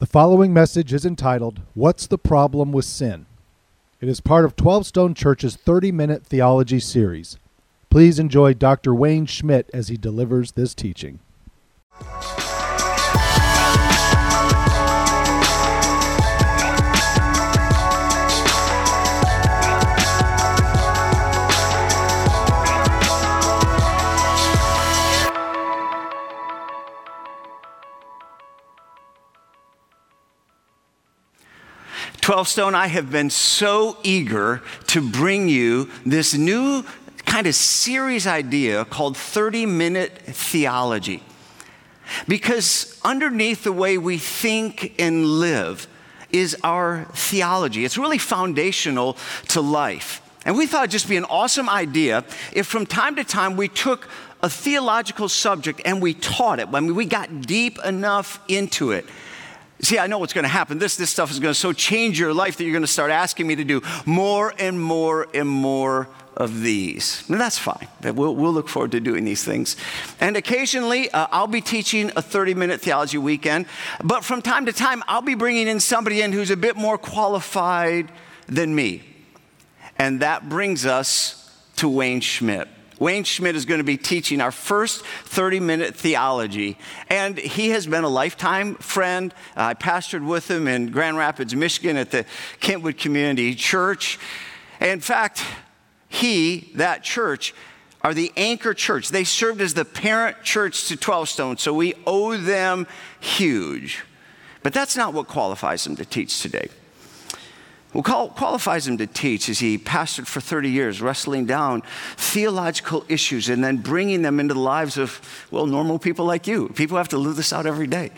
The following message is entitled, What's the Problem with Sin? It is part of 12 Stone Church's 30 minute theology series. Please enjoy Dr. Wayne Schmidt as he delivers this teaching. 12 Stone, I have been so eager to bring you this new kind of series idea called 30 Minute Theology. Because underneath the way we think and live is our theology. It's really foundational to life. And we thought it'd just be an awesome idea if from time to time we took a theological subject and we taught it. I mean, we got deep enough into it See, I know what's going to happen. This, this stuff is going to so change your life that you're going to start asking me to do more and more and more of these. And that's fine. We'll, we'll look forward to doing these things. And occasionally, uh, I'll be teaching a 30 minute theology weekend. But from time to time, I'll be bringing in somebody in who's a bit more qualified than me. And that brings us to Wayne Schmidt. Wayne Schmidt is going to be teaching our first 30 minute theology. And he has been a lifetime friend. Uh, I pastored with him in Grand Rapids, Michigan at the Kentwood Community Church. In fact, he, that church, are the anchor church. They served as the parent church to 12 Stone, so we owe them huge. But that's not what qualifies them to teach today. What qualifies him to teach is he pastored for 30 years, wrestling down theological issues and then bringing them into the lives of, well, normal people like you. People have to live this out every day.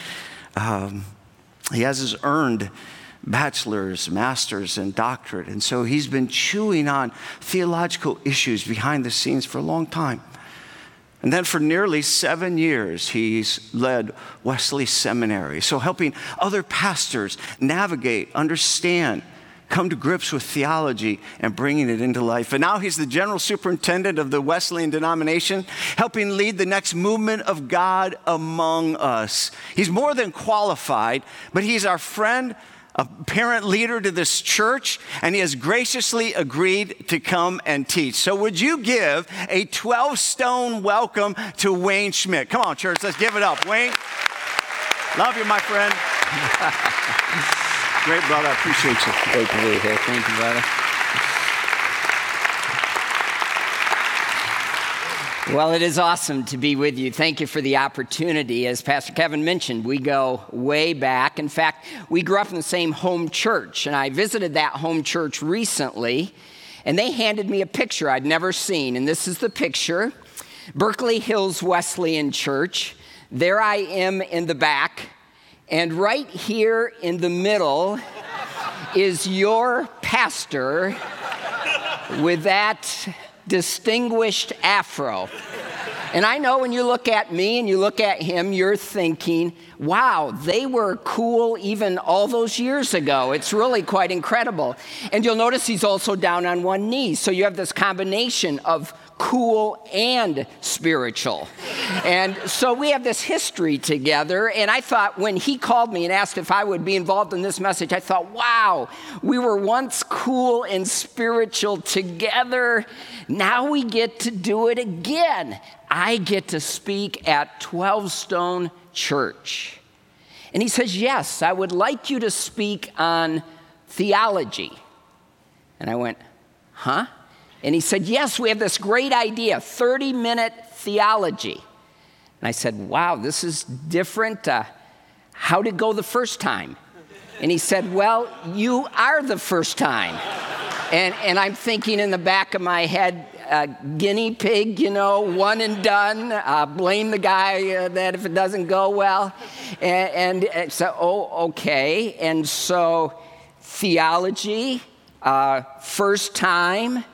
Um, he has his earned bachelor's, master's, and doctorate. And so he's been chewing on theological issues behind the scenes for a long time. And then for nearly seven years, he's led Wesley Seminary. So helping other pastors navigate, understand, come to grips with theology and bringing it into life. And now he's the general superintendent of the Wesleyan denomination, helping lead the next movement of God among us. He's more than qualified, but he's our friend, a parent leader to this church, and he has graciously agreed to come and teach. So, would you give a 12 stone welcome to Wayne Schmidt? Come on, church, let's give it up. Wayne, love you, my friend. Great, brother. I appreciate you. Great to be here. Thank you, brother. Well, it is awesome to be with you. Thank you for the opportunity. As Pastor Kevin mentioned, we go way back. In fact, we grew up in the same home church, and I visited that home church recently, and they handed me a picture I'd never seen. And this is the picture Berkeley Hills Wesleyan Church. There I am in the back and right here in the middle is your pastor with that distinguished afro. And I know when you look at me and you look at him, you're thinking, wow, they were cool even all those years ago. It's really quite incredible. And you'll notice he's also down on one knee. So you have this combination of cool and spiritual. and so we have this history together. And I thought when he called me and asked if I would be involved in this message, I thought, wow, we were once cool and spiritual together. Now we get to do it again. I get to speak at 12 Stone Church. And he says, Yes, I would like you to speak on theology. And I went, Huh? And he said, Yes, we have this great idea 30 minute theology. And I said, Wow, this is different. Uh, how did it go the first time? And he said, Well, you are the first time. And, and I'm thinking in the back of my head, uh, guinea pig, you know, one and done. Uh, blame the guy uh, that if it doesn't go well. And, and uh, so, oh, okay. And so, theology, uh, first time,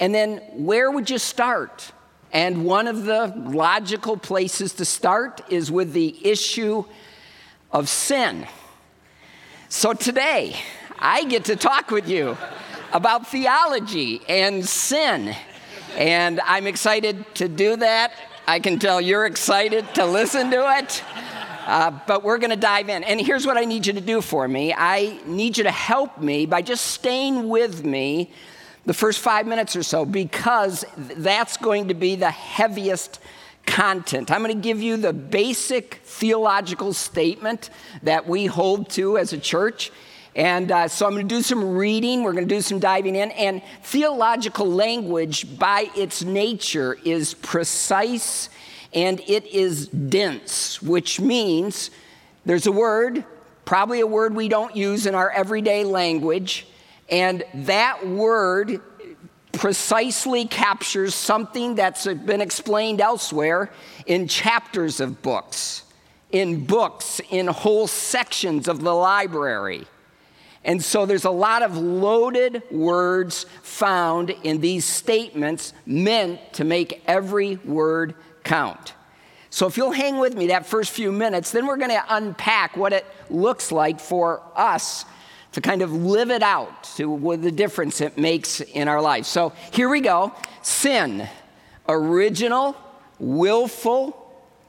and then where would you start? And one of the logical places to start is with the issue of sin. So today, I get to talk with you about theology and sin. And I'm excited to do that. I can tell you're excited to listen to it. Uh, but we're going to dive in. And here's what I need you to do for me I need you to help me by just staying with me the first five minutes or so, because that's going to be the heaviest content. I'm going to give you the basic theological statement that we hold to as a church. And uh, so I'm going to do some reading, we're going to do some diving in. And theological language, by its nature, is precise and it is dense, which means there's a word, probably a word we don't use in our everyday language, and that word precisely captures something that's been explained elsewhere in chapters of books, in books, in whole sections of the library. And so there's a lot of loaded words found in these statements meant to make every word count. So if you'll hang with me that first few minutes, then we're going to unpack what it looks like for us to kind of live it out, to what the difference it makes in our life. So here we go sin, original, willful,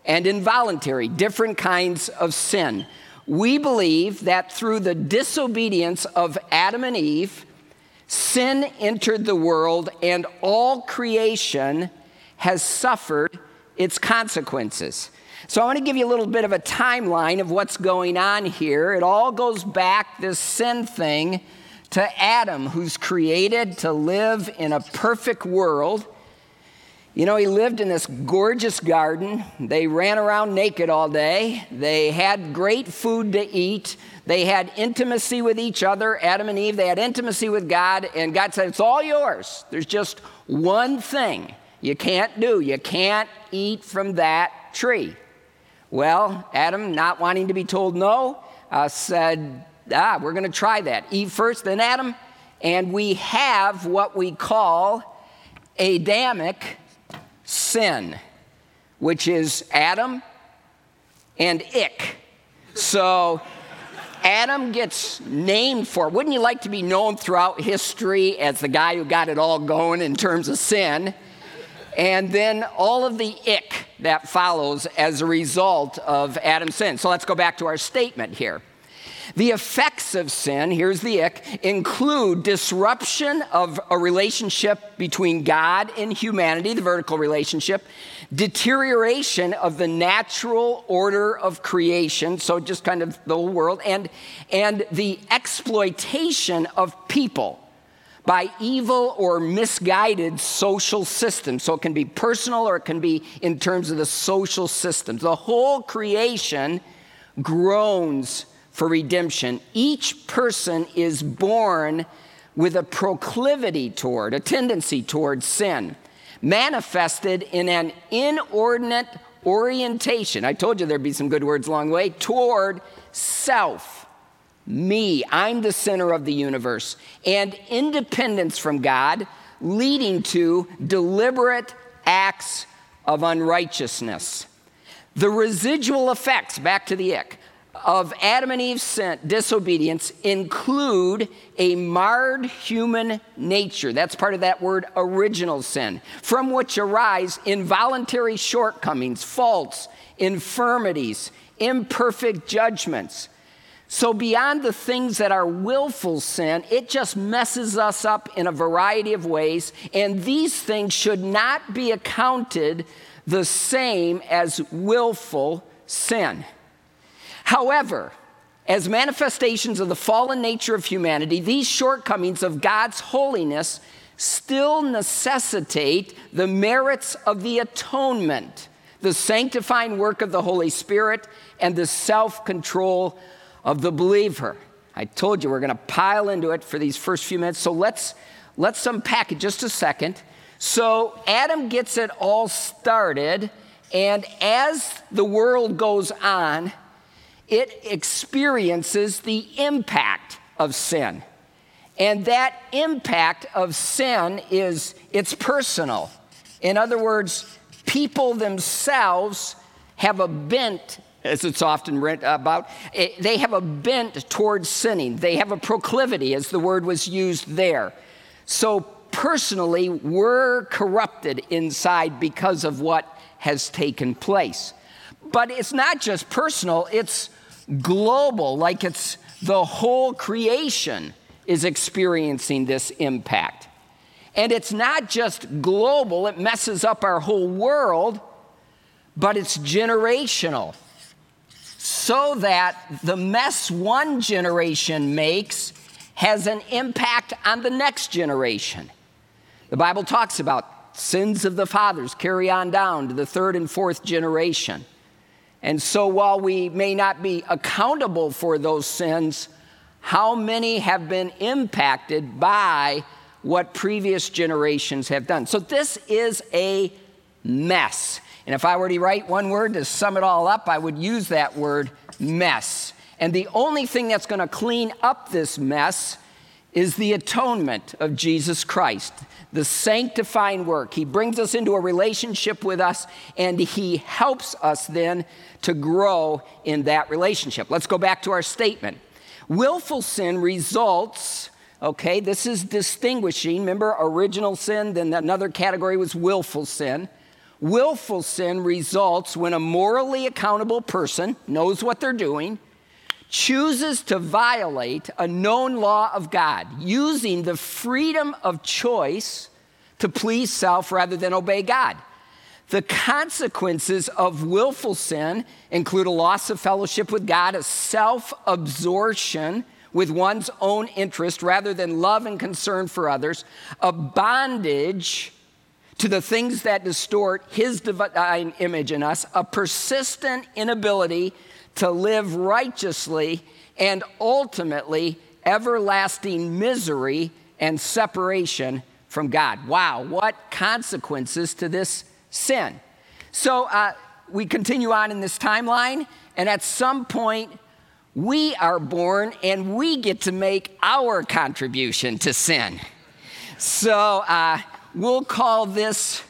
and involuntary, different kinds of sin. We believe that through the disobedience of Adam and Eve, sin entered the world and all creation has suffered its consequences. So I want to give you a little bit of a timeline of what's going on here. It all goes back, this sin thing, to Adam, who's created to live in a perfect world. You know, he lived in this gorgeous garden. They ran around naked all day. They had great food to eat. They had intimacy with each other, Adam and Eve. They had intimacy with God, and God said, It's all yours. There's just one thing you can't do. You can't eat from that tree. Well, Adam, not wanting to be told no, uh, said, Ah, we're going to try that. Eve first, then Adam. And we have what we call Adamic sin, which is Adam and ick. So Adam gets named for, wouldn't you like to be known throughout history as the guy who got it all going in terms of sin? And then all of the ick that follows as a result of Adam's sin. So let's go back to our statement here. The effects of sin, here's the ick, include disruption of a relationship between God and humanity, the vertical relationship, deterioration of the natural order of creation, so just kind of the whole world, and, and the exploitation of people by evil or misguided social systems. So it can be personal or it can be in terms of the social systems. The whole creation groans for redemption. Each person is born with a proclivity toward, a tendency toward sin, manifested in an inordinate orientation. I told you there'd be some good words along the way, toward self me. I'm the center of the universe. And independence from God, leading to deliberate acts of unrighteousness. The residual effects, back to the ick, of Adam and Eve's sin, disobedience include a marred human nature. That's part of that word original sin, from which arise involuntary shortcomings, faults, infirmities, imperfect judgments. So, beyond the things that are willful sin, it just messes us up in a variety of ways. And these things should not be accounted the same as willful sin. However, as manifestations of the fallen nature of humanity, these shortcomings of God's holiness still necessitate the merits of the atonement, the sanctifying work of the Holy Spirit, and the self control of the believer. I told you we're going to pile into it for these first few minutes. So let's let's unpack it just a second. So Adam gets it all started, and as the world goes on, it experiences the impact of sin. And that impact of sin is it's personal. In other words, people themselves have a bent as it's often read about. Eh, they have a bent towards sinning, they have a proclivity, as the word was used there. So, personally, we're corrupted inside because of what has taken place. But it's not just personal, it's global, like it's the whole creation is experiencing this impact. And it's not just global, it messes up our whole world, but it's generational. So that the mess one generation makes has an impact on the next generation. The Bible talks about sins of the fathers carry on down to the third and fourth generation. And so while we may not be accountable for those sins, how many have been impacted by what previous generations have done? So this is a mess. And if I were to write one word to sum it all up, I would use that word mess. And the only thing that's going to clean up this mess is the atonement of Jesus Christ, the sanctifying work. He brings us into a relationship with us and he helps us then to grow in that relationship. Let's go back to our statement. Willful sin results, okay, this is distinguishing. Remember, original sin, then another category was willful sin. Willful sin results when a morally accountable person knows what they're doing chooses to violate a known law of God using the freedom of choice to please self rather than obey God. The consequences of willful sin include a loss of fellowship with God, a self absorption with one's own interest rather than love and concern for others, a bondage to the things that distort His divine image in us, a persistent inability to live righteously, and ultimately everlasting misery and separation from God. Wow, what consequences to this sin? So uh, we continue on in this timeline, and at some point, we are born and we get to make our contribution to sin. So uh, we'll call this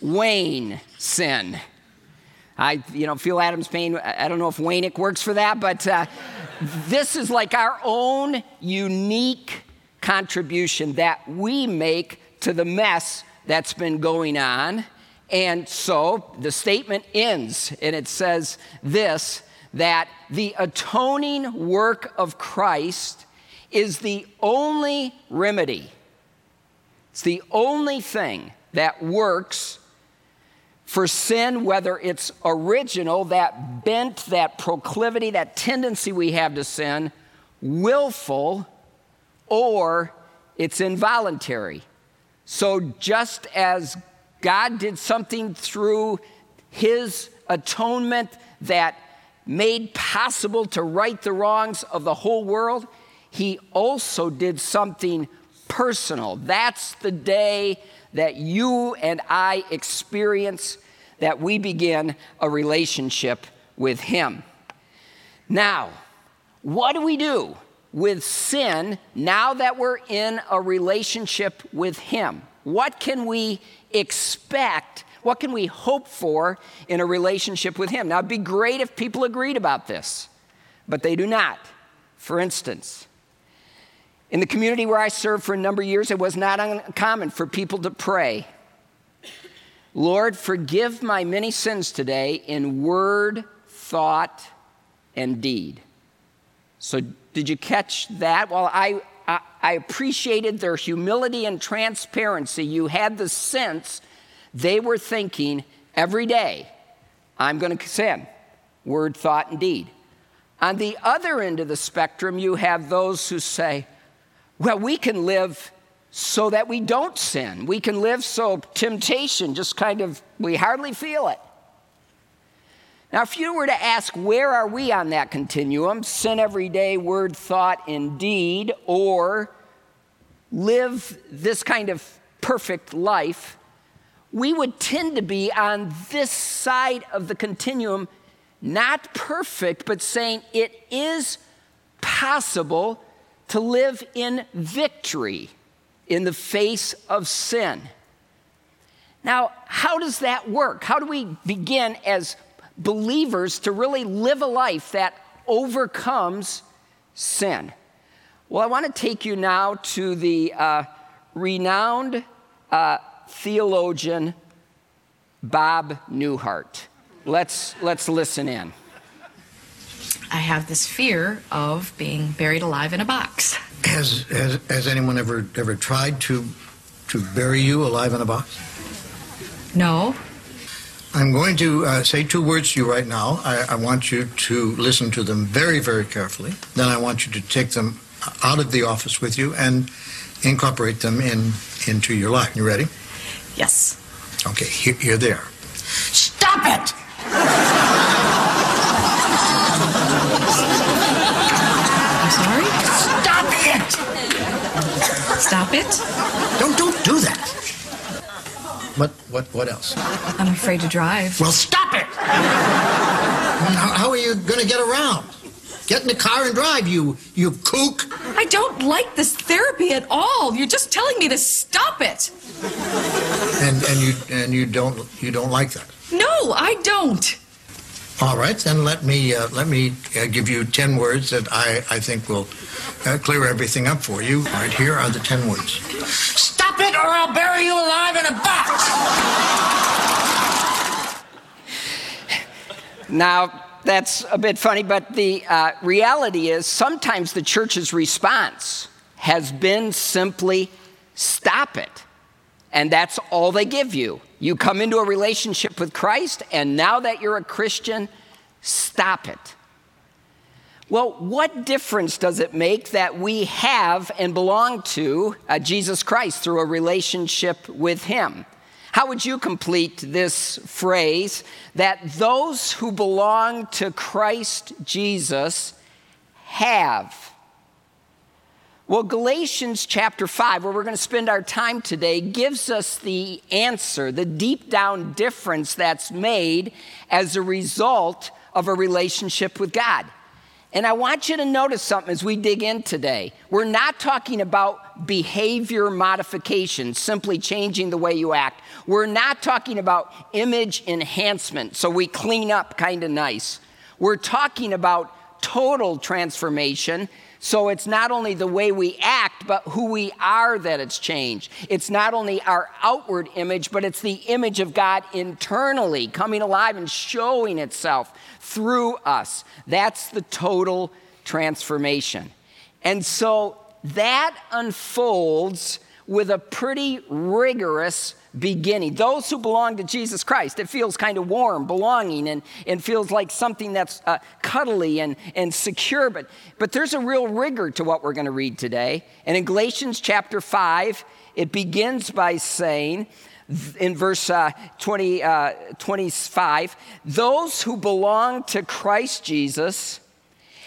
Wayne sin. I, you know, feel Adam's pain. I don't know if Waynick works for that, but uh, this is like our own unique contribution that we make to the mess that's been going on. And so the statement ends, and it says this that the atoning work of Christ is the only remedy. It's the only thing that works for sin, whether it's original, that bent, that proclivity, that tendency we have to sin, willful, or it's involuntary. So just as God did something through his atonement that made possible to right the wrongs of the whole world, he also did something personal. That's the day that you and I experience that we begin a relationship with Him. Now, what do we do with sin now that we're in a relationship with Him? What can we expect? What can we hope for in a relationship with Him? Now, it'd be great if people agreed about this, but they do not. For instance, in the community where I served for a number of years, it was not uncommon for people to pray, Lord, forgive my many sins today in word, thought, and deed. So, did you catch that? Well, I, I, I appreciated their humility and transparency. You had the sense they were thinking every day, I'm going to sin, word, thought, and deed. On the other end of the spectrum, you have those who say, well, we can live so that we don't sin. We can live so temptation just kind of, we hardly feel it. Now, if you were to ask, where are we on that continuum? Sin every day, word, thought, and deed, or live this kind of perfect life, we would tend to be on this side of the continuum, not perfect, but saying it is possible to live in victory in the face of sin. Now, how does that work? How do we begin as believers to really live a life that overcomes sin? Well, I want to take you now to the uh, renowned uh, theologian Bob Newhart. let's, let's listen in. I have this fear of being buried alive in a box. Has, has, has anyone ever, ever tried to, to bury you alive in a box? No. I'm going to uh, say two words to you right now. I, I want you to listen to them very, very carefully. Then I want you to take them out of the office with you and incorporate them in into your life. You ready? Yes. Okay, here, here they are. Stop it! Stop it? Don't don't do that. What what what else? I'm afraid to drive. Well, stop it! How, how are you going to get around? Get in the car and drive, you you kook. I don't like this therapy at all. You're just telling me to stop it. And and you and you don't you don't like that. No, I don't. All right, then let me uh, let me uh, give you ten words that I, I think will uh, clear everything up for you. All right, here are the ten words. Stop it, or I'll bury you alive in a box. Now, that's a bit funny, but the uh, reality is sometimes the church's response has been simply stop it. And that's all they give you. You come into a relationship with Christ, and now that you're a Christian, stop it. Well, what difference does it make that we have and belong to uh, Jesus Christ through a relationship with Him? How would you complete this phrase that those who belong to Christ Jesus have? Well, Galatians chapter 5, where we're going to spend our time today, gives us the answer, the deep down difference that's made as a result of a relationship with God. And I want you to notice something as we dig in today. We're not talking about behavior modification, simply changing the way you act. We're not talking about image enhancement, so we clean up kind of nice. We're talking about total transformation so it's not only the way we act, but who we are that it's changed. It's not only our outward image, but it's the image of God internally coming alive and showing itself through us. That's the total transformation. And so that unfolds with a pretty rigorous beginning. Those who belong to Jesus Christ, it feels kind of warm, belonging, and, and feels like something that's uh, cuddly and, and secure. But, but there's a real rigor to what we're going to read today. And in Galatians chapter 5, it begins by saying, in verse uh, 20, uh, 25, those who belong to Christ Jesus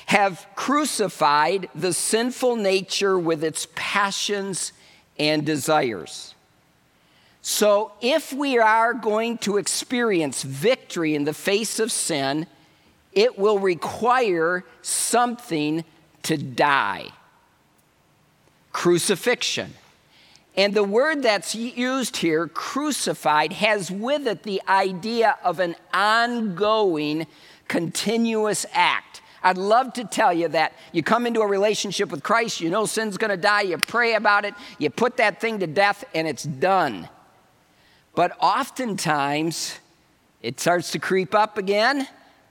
have crucified the sinful nature with its passions and desires. So, if we are going to experience victory in the face of sin, it will require something to die crucifixion. And the word that's used here, crucified, has with it the idea of an ongoing, continuous act. I'd love to tell you that you come into a relationship with Christ, you know sin's gonna die, you pray about it, you put that thing to death, and it's done. But oftentimes, it starts to creep up again,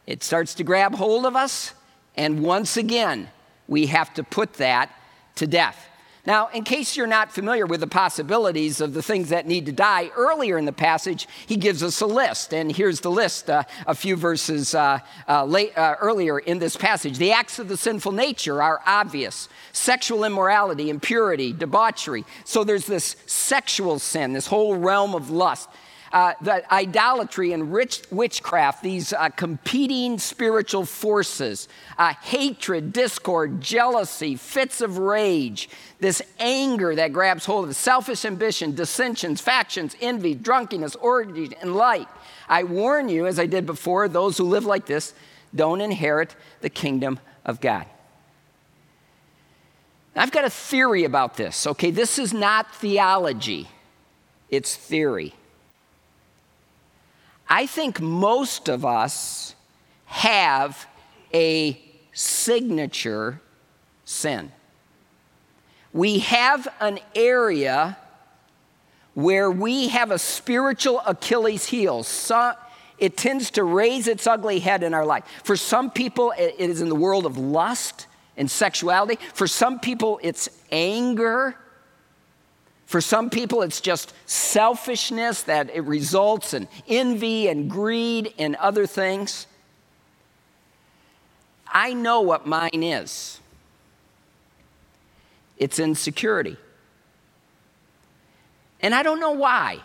it starts to grab hold of us, and once again, we have to put that to death. Now, in case you're not familiar with the possibilities of the things that need to die, earlier in the passage, he gives us a list. And here's the list uh, a few verses uh, uh, late, uh, earlier in this passage. The acts of the sinful nature are obvious sexual immorality, impurity, debauchery. So there's this sexual sin, this whole realm of lust uh, the idolatry and rich witchcraft, these uh, competing spiritual forces, uh, hatred, discord, jealousy, fits of rage, this anger that grabs hold of us, selfish ambition, dissensions, factions, envy, drunkenness, orgies, and light. I warn you, as I did before, those who live like this don't inherit the kingdom of God. I've got a theory about this, okay? This is not theology, it's theory. I think most of us have a signature sin. We have an area where we have a spiritual Achilles heel. So it tends to raise its ugly head in our life. For some people, it is in the world of lust and sexuality. For some people, it's anger. For some people, it's just selfishness that it results in envy and greed and other things. I know what mine is it's insecurity. And I don't know why.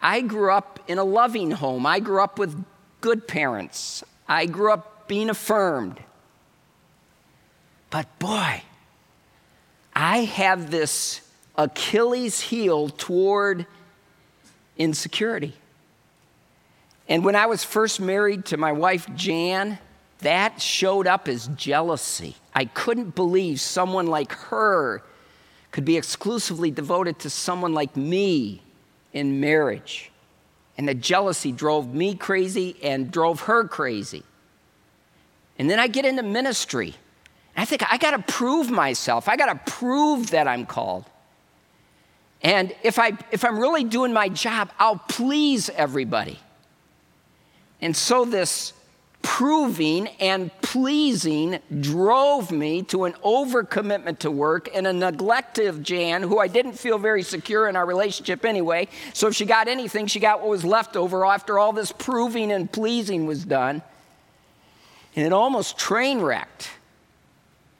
I grew up in a loving home. I grew up with good parents. I grew up being affirmed. But boy, I have this Achilles heel toward insecurity. And when I was first married to my wife, Jan, that showed up as jealousy. I couldn't believe someone like her could be exclusively devoted to someone like me in marriage. And the jealousy drove me crazy and drove her crazy. And then I get into ministry. I think I got to prove myself. I got to prove that I'm called. And if, I, if I'm really doing my job, I'll please everybody. And so this proving and pleasing drove me to an overcommitment to work and a neglect of Jan, who I didn't feel very secure in our relationship anyway. So if she got anything, she got what was left over after all this proving and pleasing was done. And it almost train wrecked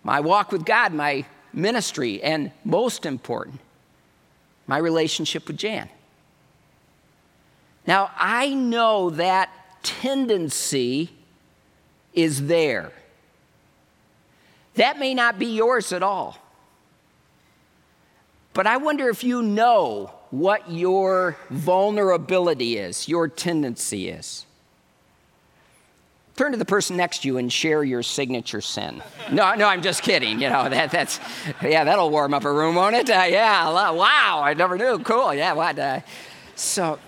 my walk with God, my ministry, and most important, my relationship with Jan. Now, I know that tendency is there. That may not be yours at all. But I wonder if you know what your vulnerability is, your tendency is. Turn to the person next to you and share your signature sin. No, no, I'm just kidding. You know that that's yeah, that'll warm up a room, won't it? Uh, yeah, wow, I never knew. Cool, yeah. What? Uh, so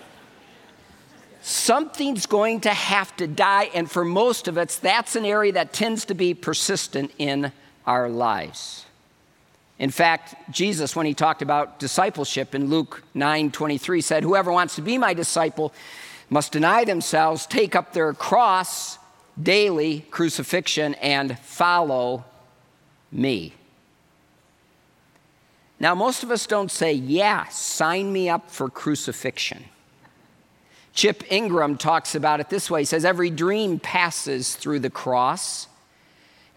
something's going to have to die, and for most of us, that's an area that tends to be persistent in our lives. In fact, Jesus, when he talked about discipleship in Luke 9 23, said, Whoever wants to be my disciple must deny themselves, take up their cross daily crucifixion and follow me. Now, most of us don't say, Yeah, sign me up for crucifixion. Chip Ingram talks about it this way He says, Every dream passes through the cross.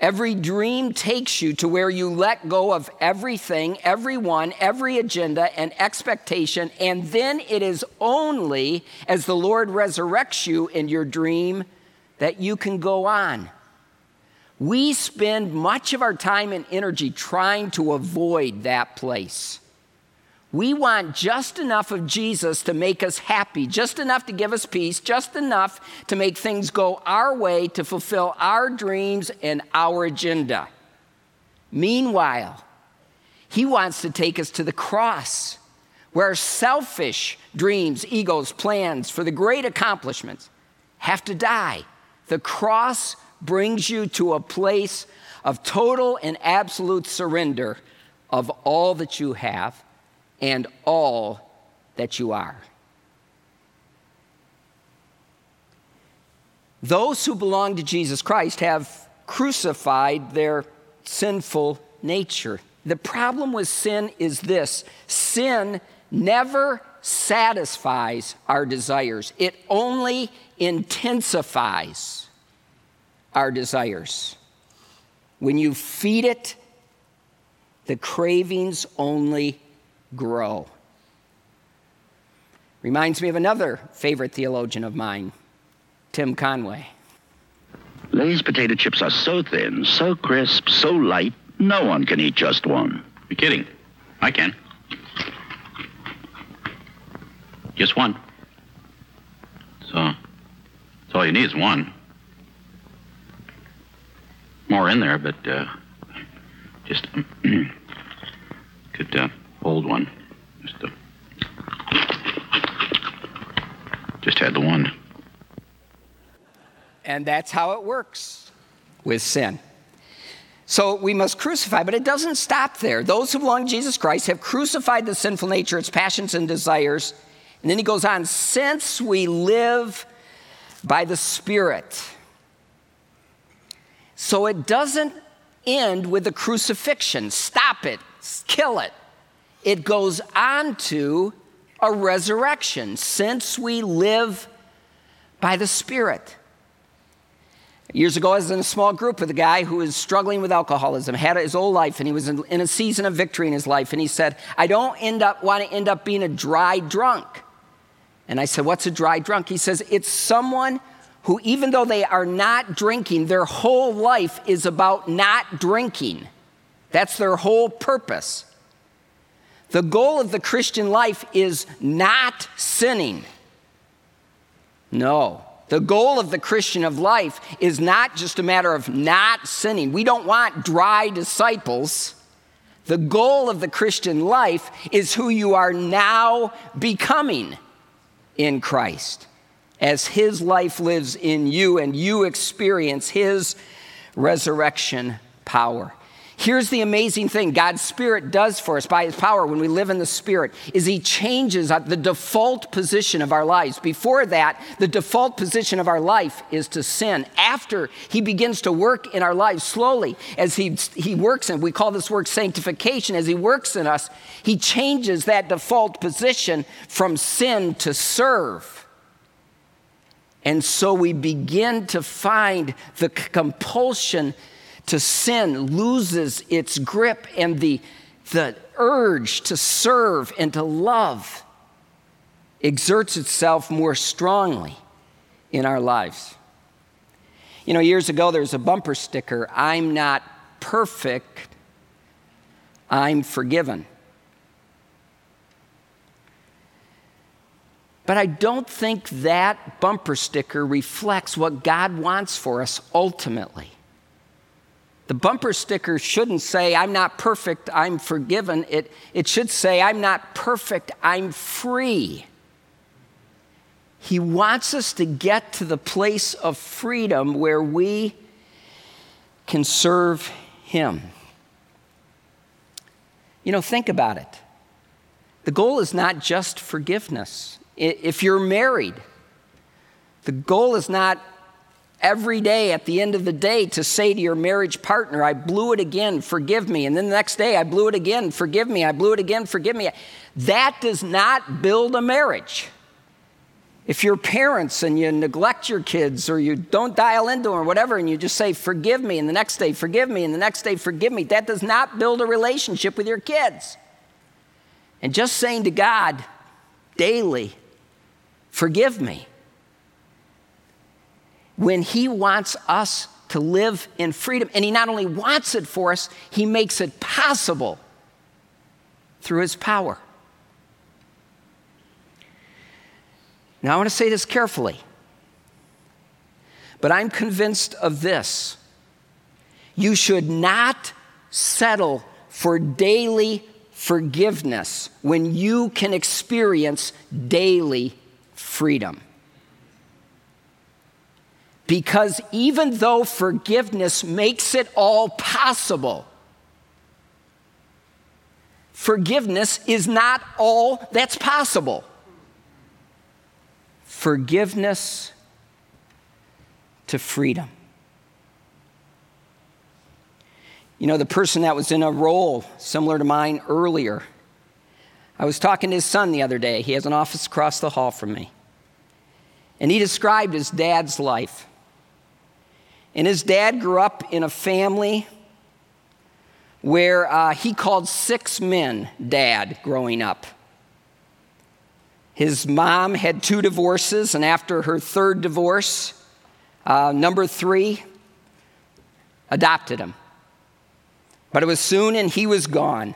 Every dream takes you to where you let go of everything, everyone, every agenda and expectation, and then it is only as the Lord resurrects you in your dream that you can go on. We spend much of our time and energy trying to avoid that place. We want just enough of Jesus to make us happy, just enough to give us peace, just enough to make things go our way to fulfill our dreams and our agenda. Meanwhile, He wants to take us to the cross where selfish dreams, egos, plans for the great accomplishments have to die the cross brings you to a place of total and absolute surrender of all that you have and all that you are. Those who belong to Jesus Christ have crucified their sinful nature. The problem with sin is this sin never satisfies our desires, it only intensifies our desires. When you feed it, the cravings only grow. Reminds me of another favorite theologian of mine, Tim Conway. Lay's potato chips are so thin, so crisp, so light, no one can eat just one. You're kidding. I can. Just one. So, that's all you need is one. More in there, but uh, just could uh, hold one. Just, uh, just had the one. And that's how it works with sin. So we must crucify, but it doesn't stop there. Those who belong to Jesus Christ have crucified the sinful nature, its passions and desires. And then he goes on, since we live by the Spirit. So it doesn't end with the crucifixion. Stop it, kill it. It goes on to a resurrection since we live by the Spirit. Years ago, I was in a small group with a guy who was struggling with alcoholism, had his whole life, and he was in, in a season of victory in his life. And he said, I don't end up want to end up being a dry drunk. And I said, What's a dry drunk? He says, It's someone who, even though they are not drinking, their whole life is about not drinking. That's their whole purpose. The goal of the Christian life is not sinning. No. The goal of the Christian of life is not just a matter of not sinning. We don't want dry disciples. The goal of the Christian life is who you are now becoming in Christ as his life lives in you and you experience his resurrection power. Here's the amazing thing God's Spirit does for us by His power when we live in the Spirit is He changes uh, the default position of our lives. Before that, the default position of our life is to sin. After He begins to work in our lives slowly, as He, he works in, we call this work sanctification, as He works in us, He changes that default position from sin to serve. And so we begin to find the compulsion to sin loses its grip and the, the urge to serve and to love exerts itself more strongly in our lives. You know, years ago there was a bumper sticker I'm not perfect, I'm forgiven. But I don't think that bumper sticker reflects what God wants for us ultimately. The bumper sticker shouldn't say, I'm not perfect, I'm forgiven. It, it should say, I'm not perfect, I'm free. He wants us to get to the place of freedom where we can serve Him. You know, think about it. The goal is not just forgiveness, if you're married, the goal is not every day at the end of the day to say to your marriage partner, I blew it again, forgive me. And then the next day, I blew it again, forgive me. I blew it again, forgive me. That does not build a marriage. If you're parents and you neglect your kids or you don't dial into them or whatever, and you just say, forgive me, and the next day, forgive me, and the next day, forgive me, that does not build a relationship with your kids. And just saying to God daily, Forgive me. When He wants us to live in freedom, and He not only wants it for us, He makes it possible through His power. Now, I want to say this carefully, but I'm convinced of this. You should not settle for daily forgiveness when you can experience daily freedom. Because even though forgiveness makes it all possible, forgiveness is not all that's possible. Forgiveness to freedom. You know, the person that was in a role similar to mine earlier, I was talking to his son the other day. He has an office across the hall from me. And he described his dad's life. And his dad grew up in a family where uh, he called six men dad growing up. His mom had two divorces, and after her third divorce, uh, number three adopted him. But it was soon and he was gone.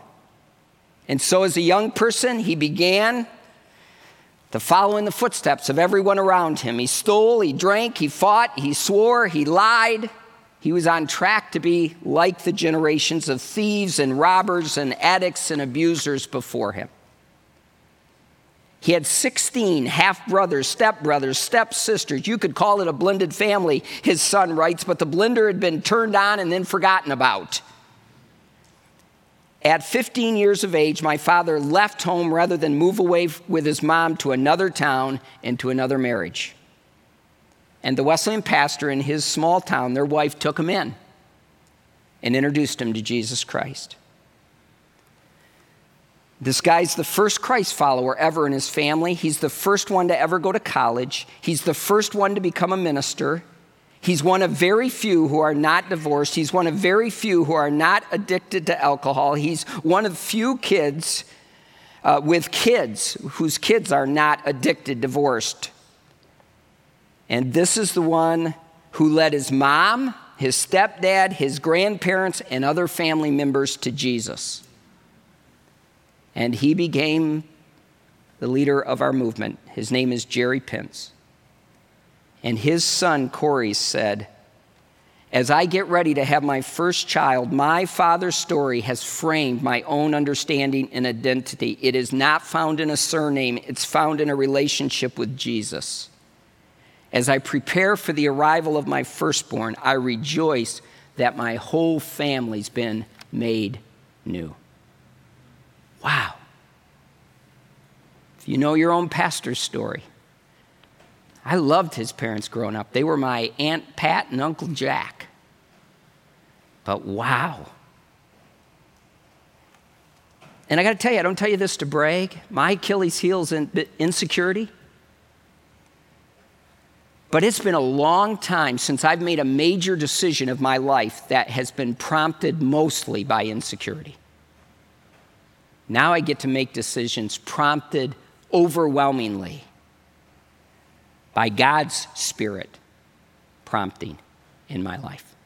And so, as a young person, he began to follow in the footsteps of everyone around him. He stole, he drank, he fought, he swore, he lied. He was on track to be like the generations of thieves and robbers and addicts and abusers before him. He had 16 half brothers, step brothers, step sisters. You could call it a blended family, his son writes, but the blender had been turned on and then forgotten about. At 15 years of age, my father left home rather than move away with his mom to another town and to another marriage. And the Wesleyan pastor in his small town, their wife took him in and introduced him to Jesus Christ. This guy's the first Christ follower ever in his family. He's the first one to ever go to college. He's the first one to become a minister. He's one of very few who are not divorced. He's one of very few who are not addicted to alcohol. He's one of few kids uh, with kids whose kids are not addicted, divorced. And this is the one who led his mom, his stepdad, his grandparents, and other family members to Jesus and he became the leader of our movement. His name is Jerry Pence. And his son, Corey, said, As I get ready to have my first child, my father's story has framed my own understanding and identity. It is not found in a surname, it's found in a relationship with Jesus. As I prepare for the arrival of my firstborn, I rejoice that my whole family's been made new. Wow. If you know your own pastor's story, I loved his parents growing up. They were my Aunt Pat and Uncle Jack. But wow. And I got to tell you, I don't tell you this to brag. My Achilles heel is in insecurity. But it's been a long time since I've made a major decision of my life that has been prompted mostly by insecurity. Now I get to make decisions prompted overwhelmingly by God's Spirit prompting in my life.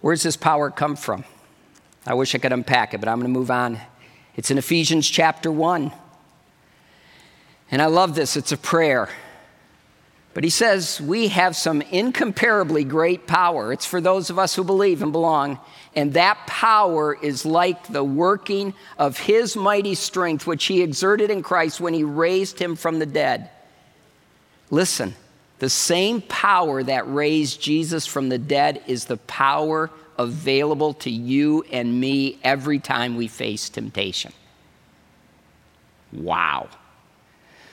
Where does this power come from? I wish I could unpack it, but I'm going to move on. It's in Ephesians chapter 1. And I love this, it's a prayer. But he says we have some incomparably great power. It's for those of us who believe and belong. And that power is like the working of his mighty strength, which he exerted in Christ when he raised him from the dead. Listen, the same power that raised Jesus from the dead is the power available to you and me every time we face temptation. Wow.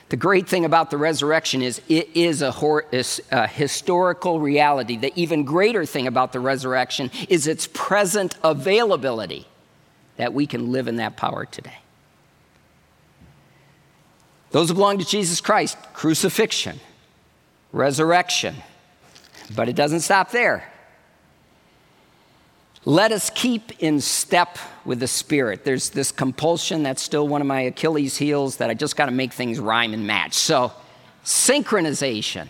The great thing about the resurrection is it is a, hor- a, historical reality. The even greater thing about the resurrection is its present availability that we can live in that power today. Those who belong to Jesus Christ, crucifixion, resurrection. But it doesn't stop there. Let us keep in step with the Spirit. There's this compulsion that's still one of my Achilles' heels that I just got to make things rhyme and match. So, synchronization.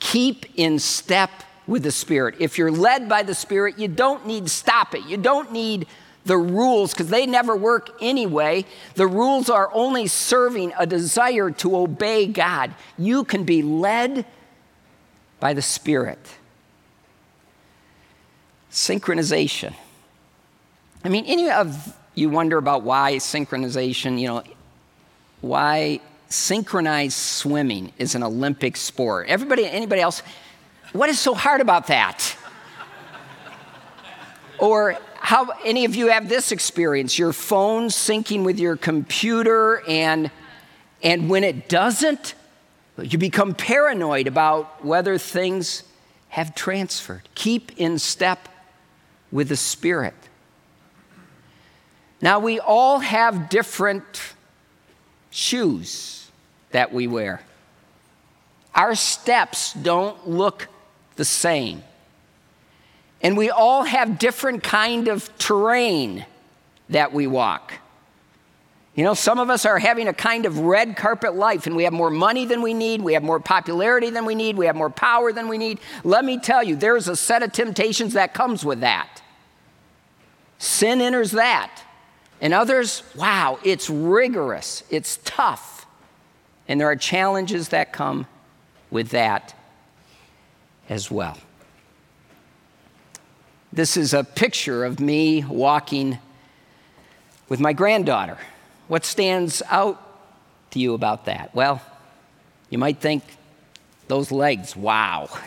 Keep in step with the Spirit. If you're led by the Spirit, you don't need to stop it. You don't need the rules because they never work anyway. The rules are only serving a desire to obey God. You can be led by the Spirit synchronization. I mean, any of you wonder about why synchronization, you know, why synchronized swimming is an Olympic sport. Everybody, anybody else, what is so hard about that? or how any of you have this experience your phone syncing with your computer and and when it doesn't you become paranoid about whether things have transferred keep in step with the Spirit. Now, we all have different shoes that we wear. Our steps don't look the same. And we all have different kind of terrain that we walk. You know, some of us are having a kind of red carpet life, and we have more money than we need, we have more popularity than we need, we have more power than we need. Let me tell you, there's a set of temptations that comes with that. Sin enters that. And others, wow, it's rigorous, it's tough. And there are challenges that come with that as well. This is a picture of me walking with my granddaughter. What stands out to you about that? Well, you might think those legs, wow.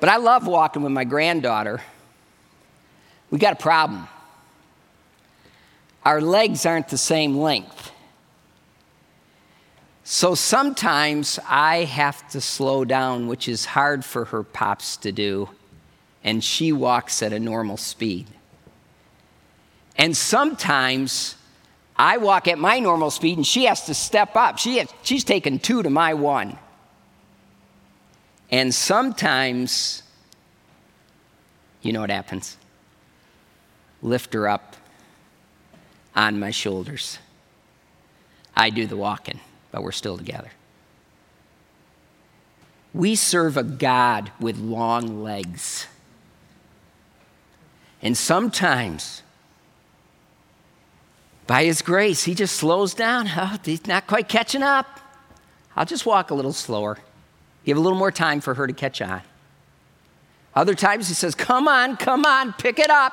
but I love walking with my granddaughter. We got a problem. our legs aren't the same length. So sometimes I have to slow down, which is hard for her pops to do, and she walks at a normal speed. And sometimes I walk at my normal speed and she has to step up. She has, she's taken two to my one. And sometimes, you know what happens? Lift her up on my shoulders. I do the walking, but we're still together. We serve a God with long legs. And sometimes, by His grace, He just slows down. Oh, he's not quite catching up. I'll just walk a little slower. Give a little more time for her to catch on. Other times, He says, Come on, come on, pick it up.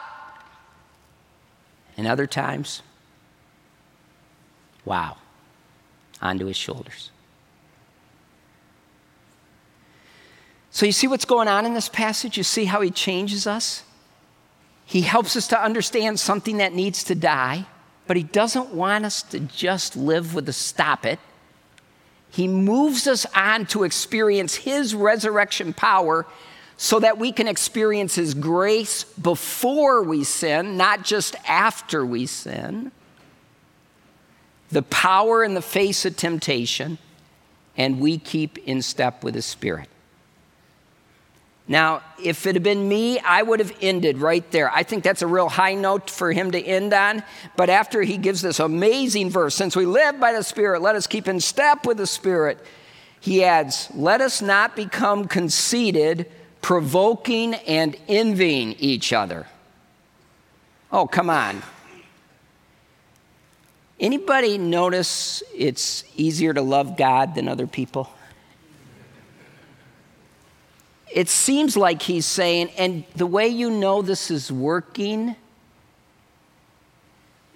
And other times, wow, onto His shoulders. So, you see what's going on in this passage? You see how He changes us? He helps us to understand something that needs to die, but He doesn't want us to just live with a stop it. He moves us on to experience His resurrection power so that we can experience His grace before we sin, not just after we sin. The power in the face of temptation, and we keep in step with His Spirit. Now, if it had been me, I would have ended right there. I think that's a real high note for him to end on. But after he gives this amazing verse, since we live by the Spirit, let us keep in step with the Spirit, he adds, Let us not become conceited, provoking, and envying each other. Oh, come on. Anybody notice it's easier to love God than other people? it seems like he's saying, and the way you know this is working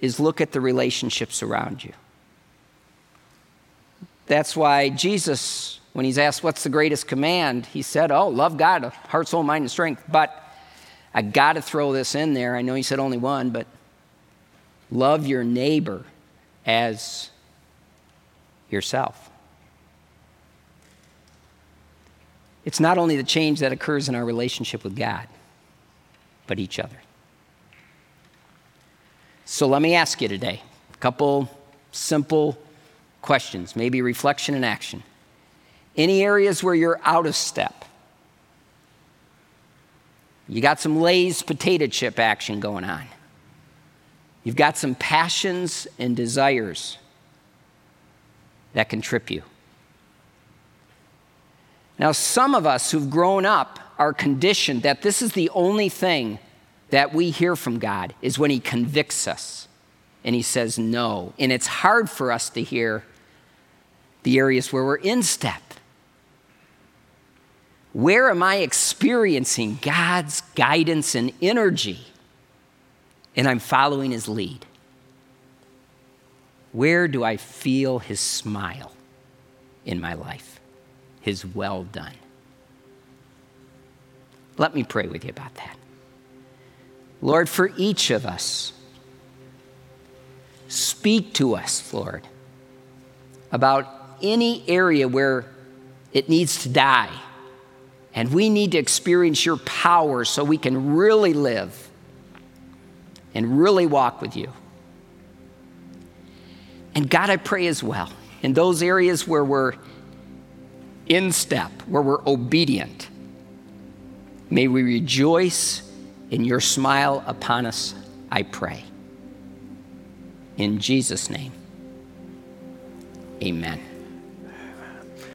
is look at the relationships around you. That's why Jesus, when he's asked what's the greatest command, he said, Oh, love God, heart, soul, mind, and strength. But I got to throw this in there. I know he said only one, but love your neighbor as yourself. It's not only the change that occurs in our relationship with God, but each other. So let me ask you today a couple simple questions, maybe reflection and action. Any areas where you're out of step? You got some Lay's potato chip action going on. You've got some passions and desires that can trip you. Now, some of us who've grown up are conditioned that this is the only thing that we hear from God is when He convicts us and He says no. And it's hard for us to hear the areas where we're in step. Where am I experiencing God's guidance and energy? And I'm following His lead. Where do I feel His smile in my life? his well done. Let me pray with you about that. Lord, for each of us, speak to us, Lord, about any area where it needs to die. And we need to experience your power so we can really live and really walk with you. And God, I pray as well, in those areas where we're in step, where we're obedient. May we rejoice in your smile upon us, I pray. In Jesus' name, amen.